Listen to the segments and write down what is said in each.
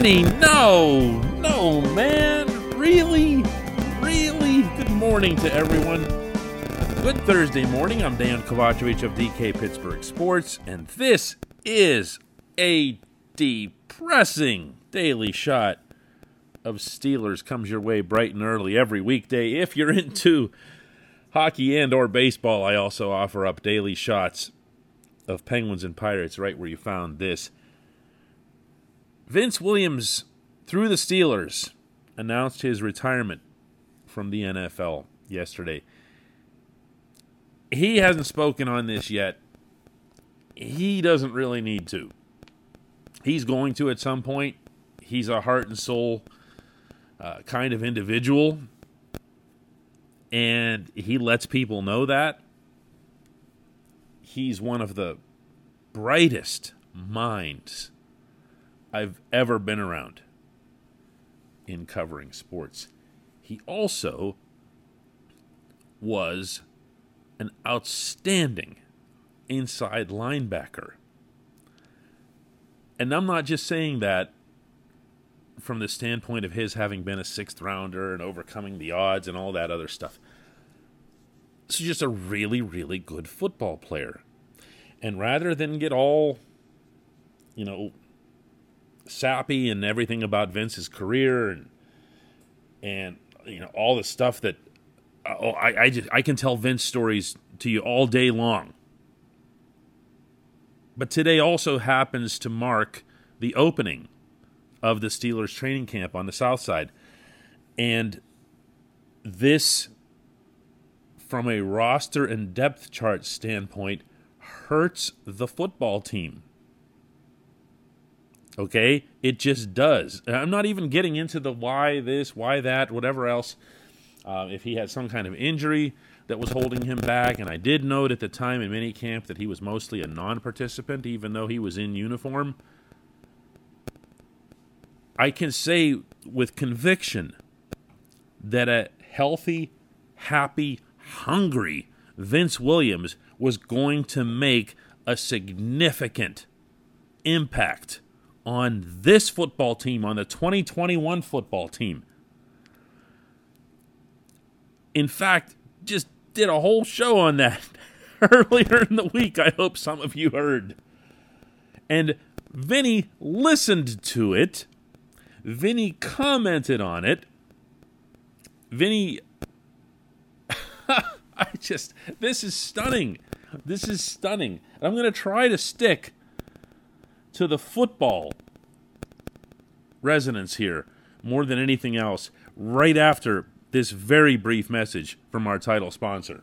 Benny, no, no, man, really, really. Good morning to everyone. Good Thursday morning. I'm Dan Kovacevic of DK Pittsburgh Sports, and this is a depressing daily shot of Steelers comes your way bright and early every weekday. If you're into hockey and or baseball, I also offer up daily shots of Penguins and Pirates right where you found this. Vince Williams, through the Steelers, announced his retirement from the NFL yesterday. He hasn't spoken on this yet. He doesn't really need to. He's going to at some point. He's a heart and soul uh, kind of individual. And he lets people know that. He's one of the brightest minds I've ever been around in covering sports. He also was an outstanding inside linebacker. And I'm not just saying that from the standpoint of his having been a sixth rounder and overcoming the odds and all that other stuff. So just a really, really good football player. And rather than get all, you know, sappy and everything about Vince's career and and you know all the stuff that oh, I I just I can tell Vince stories to you all day long. But today also happens to mark the opening of the Steelers training camp on the south side. And this from a roster and depth chart standpoint hurts the football team. Okay? It just does. And I'm not even getting into the why this, why that, whatever else. Uh, if he had some kind of injury that was holding him back, and I did note at the time in minicamp that he was mostly a non participant, even though he was in uniform. I can say with conviction that a healthy, happy, hungry Vince Williams was going to make a significant impact on this football team, on the 2021 football team. In fact, just did a whole show on that earlier in the week. I hope some of you heard. And Vinny listened to it. Vinny commented on it. Vinny I just this is stunning. This is stunning. And I'm going to try to stick to the football resonance here more than anything else right after this very brief message from our title sponsor.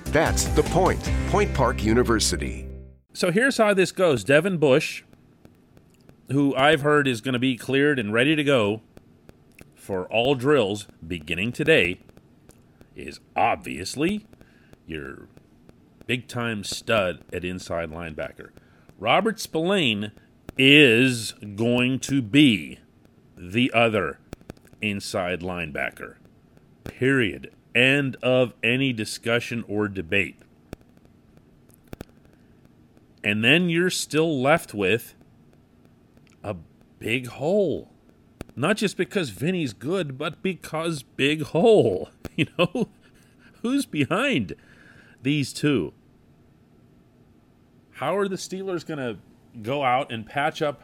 That's the point. Point Park University. So here's how this goes Devin Bush, who I've heard is going to be cleared and ready to go for all drills beginning today, is obviously your big time stud at inside linebacker. Robert Spillane is going to be the other inside linebacker. Period. End of any discussion or debate. And then you're still left with a big hole. Not just because Vinny's good, but because big hole. You know, who's behind these two? How are the Steelers going to go out and patch up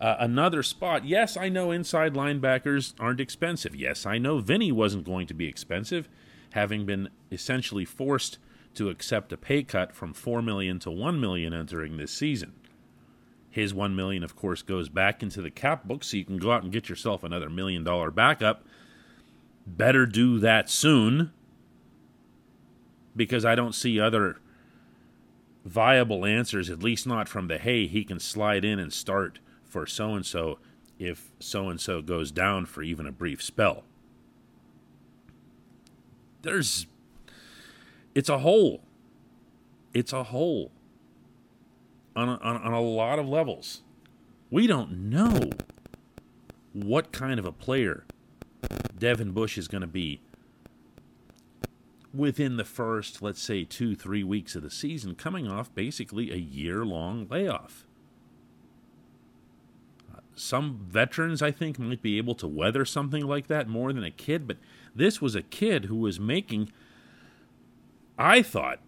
uh, another spot? Yes, I know inside linebackers aren't expensive. Yes, I know Vinny wasn't going to be expensive, having been essentially forced to accept a pay cut from 4 million to 1 million entering this season. His 1 million of course goes back into the cap book so you can go out and get yourself another million dollar backup. Better do that soon because I don't see other viable answers at least not from the hey he can slide in and start for so and so if so and so goes down for even a brief spell. There's it's a hole. It's a hole on a, on, on a lot of levels. We don't know what kind of a player Devin Bush is going to be within the first, let's say, two, three weeks of the season, coming off basically a year long layoff. Some veterans, I think, might be able to weather something like that more than a kid, but this was a kid who was making I thought,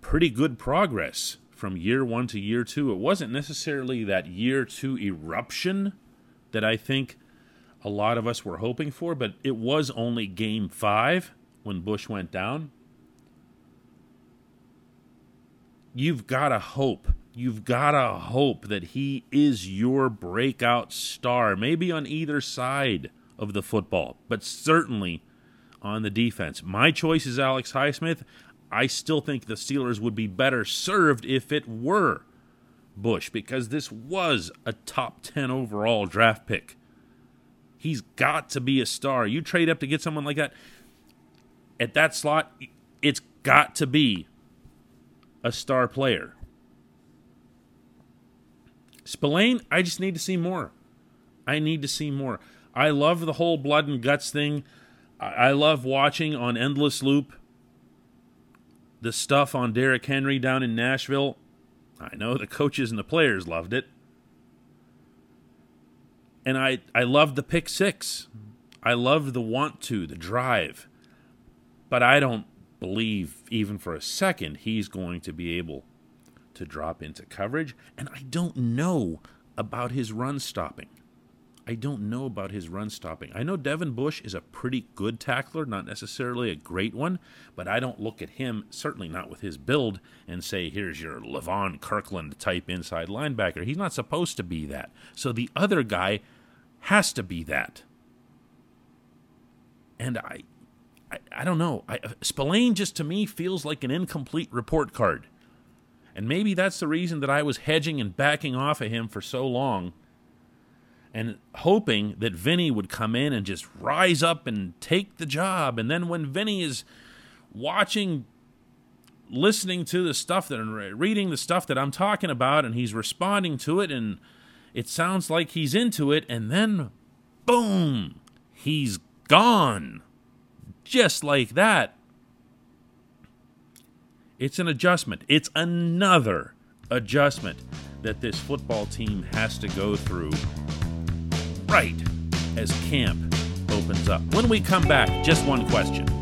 pretty good progress from year one to year two. It wasn't necessarily that year two eruption that I think a lot of us were hoping for, but it was only game five when Bush went down. You've got to hope. You've got to hope that he is your breakout star, maybe on either side of the football, but certainly on the defense. My choice is Alex Highsmith. I still think the Steelers would be better served if it were Bush because this was a top 10 overall draft pick. He's got to be a star. You trade up to get someone like that at that slot, it's got to be a star player. Spillane, I just need to see more. I need to see more. I love the whole blood and guts thing. I love watching on Endless Loop the stuff on Derrick Henry down in Nashville, I know the coaches and the players loved it. And I, I loved the pick six. I love the want to, the drive. But I don't believe, even for a second, he's going to be able to drop into coverage. And I don't know about his run stopping. I don't know about his run stopping. I know Devin Bush is a pretty good tackler, not necessarily a great one, but I don't look at him, certainly not with his build, and say, here's your Levon Kirkland type inside linebacker. He's not supposed to be that. So the other guy has to be that. And I, I, don't know. I, Spillane just to me feels like an incomplete report card. And maybe that's the reason that I was hedging and backing off of him for so long and hoping that Vinny would come in and just rise up and take the job. And then when Vinny is watching, listening to the stuff that reading the stuff that I'm talking about, and he's responding to it, and it sounds like he's into it, and then boom, he's gone. Just like that. It's an adjustment. It's another adjustment that this football team has to go through right as camp opens up. When we come back, just one question.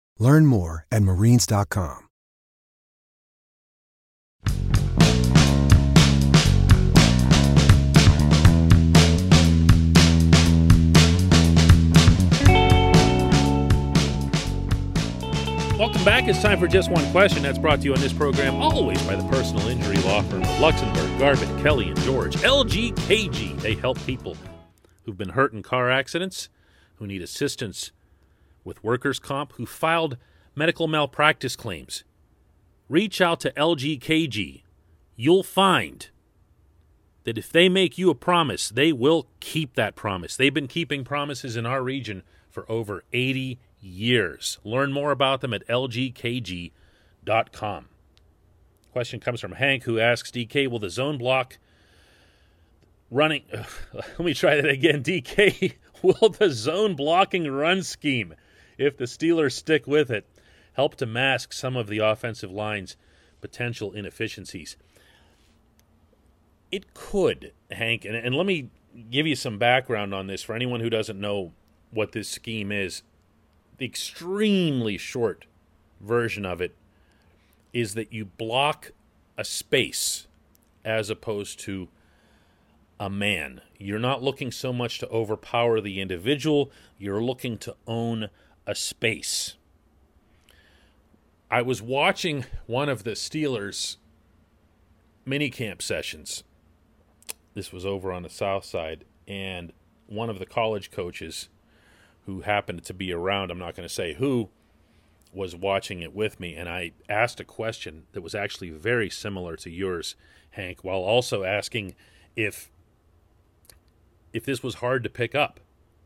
Learn more at marines.com. Welcome back. It's time for just one question. That's brought to you on this program always by the personal injury law firm of Luxenberg, Garbett, Kelly, and George. LGKG. They help people who've been hurt in car accidents, who need assistance with workers' comp, who filed medical malpractice claims. Reach out to LGKG. You'll find that if they make you a promise, they will keep that promise. They've been keeping promises in our region for over 80 years. Learn more about them at lgkg.com. Question comes from Hank, who asks DK, will the zone block running. Let me try that again. DK, will the zone blocking run scheme, if the Steelers stick with it, help to mask some of the offensive line's potential inefficiencies? It could, Hank. And, and let me give you some background on this for anyone who doesn't know what this scheme is the extremely short version of it is that you block a space as opposed to a man. You're not looking so much to overpower the individual, you're looking to own a space. I was watching one of the Steelers minicamp sessions. This was over on the south side, and one of the college coaches who happened to be around, I'm not going to say who, was watching it with me, and I asked a question that was actually very similar to yours, Hank, while also asking if if this was hard to pick up,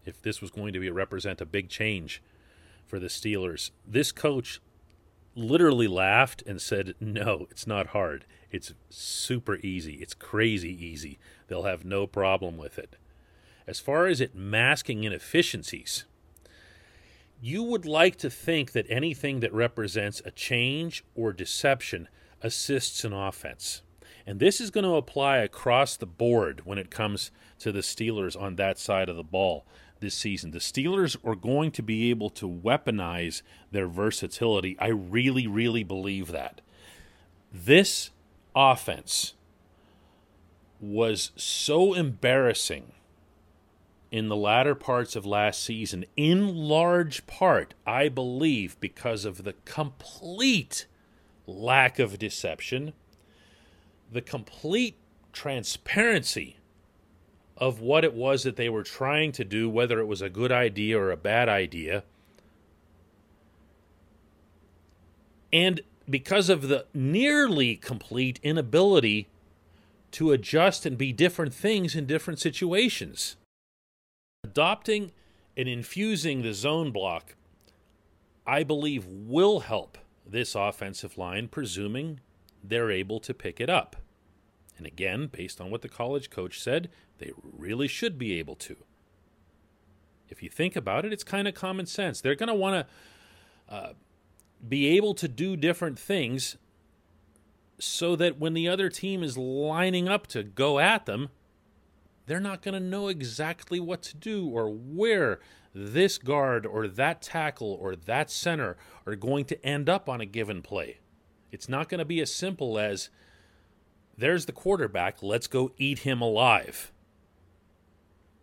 if this was going to be represent a big change for the Steelers. This coach literally laughed and said, "No, it's not hard. It's super easy. It's crazy easy. They'll have no problem with it." As far as it masking inefficiencies, you would like to think that anything that represents a change or deception assists an offense. And this is going to apply across the board when it comes to the Steelers on that side of the ball this season. The Steelers are going to be able to weaponize their versatility. I really, really believe that. This offense was so embarrassing in the latter parts of last season, in large part, I believe, because of the complete lack of deception, the complete transparency of what it was that they were trying to do, whether it was a good idea or a bad idea. And because of the nearly complete inability to adjust and be different things in different situations. Adopting and infusing the zone block, I believe, will help this offensive line, presuming they're able to pick it up. And again, based on what the college coach said, they really should be able to. If you think about it, it's kind of common sense. They're going to want to uh, be able to do different things so that when the other team is lining up to go at them, they're not going to know exactly what to do or where this guard or that tackle or that center are going to end up on a given play. It's not going to be as simple as there's the quarterback, let's go eat him alive.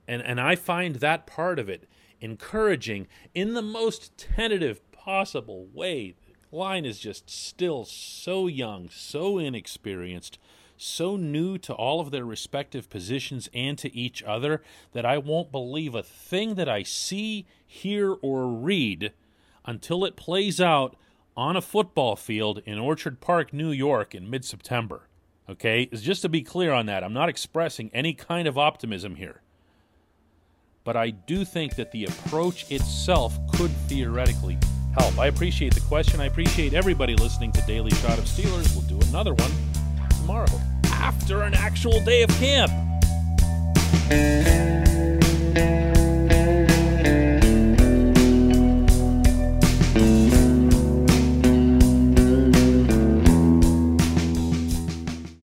And and I find that part of it encouraging in the most tentative possible way. The line is just still so young, so inexperienced so new to all of their respective positions and to each other that I won't believe a thing that I see, hear, or read until it plays out on a football field in Orchard Park, New York in mid September. Okay, just to be clear on that. I'm not expressing any kind of optimism here. But I do think that the approach itself could theoretically help. I appreciate the question. I appreciate everybody listening to Daily Shot of Steelers. We'll do another one tomorrow after an actual day of camp.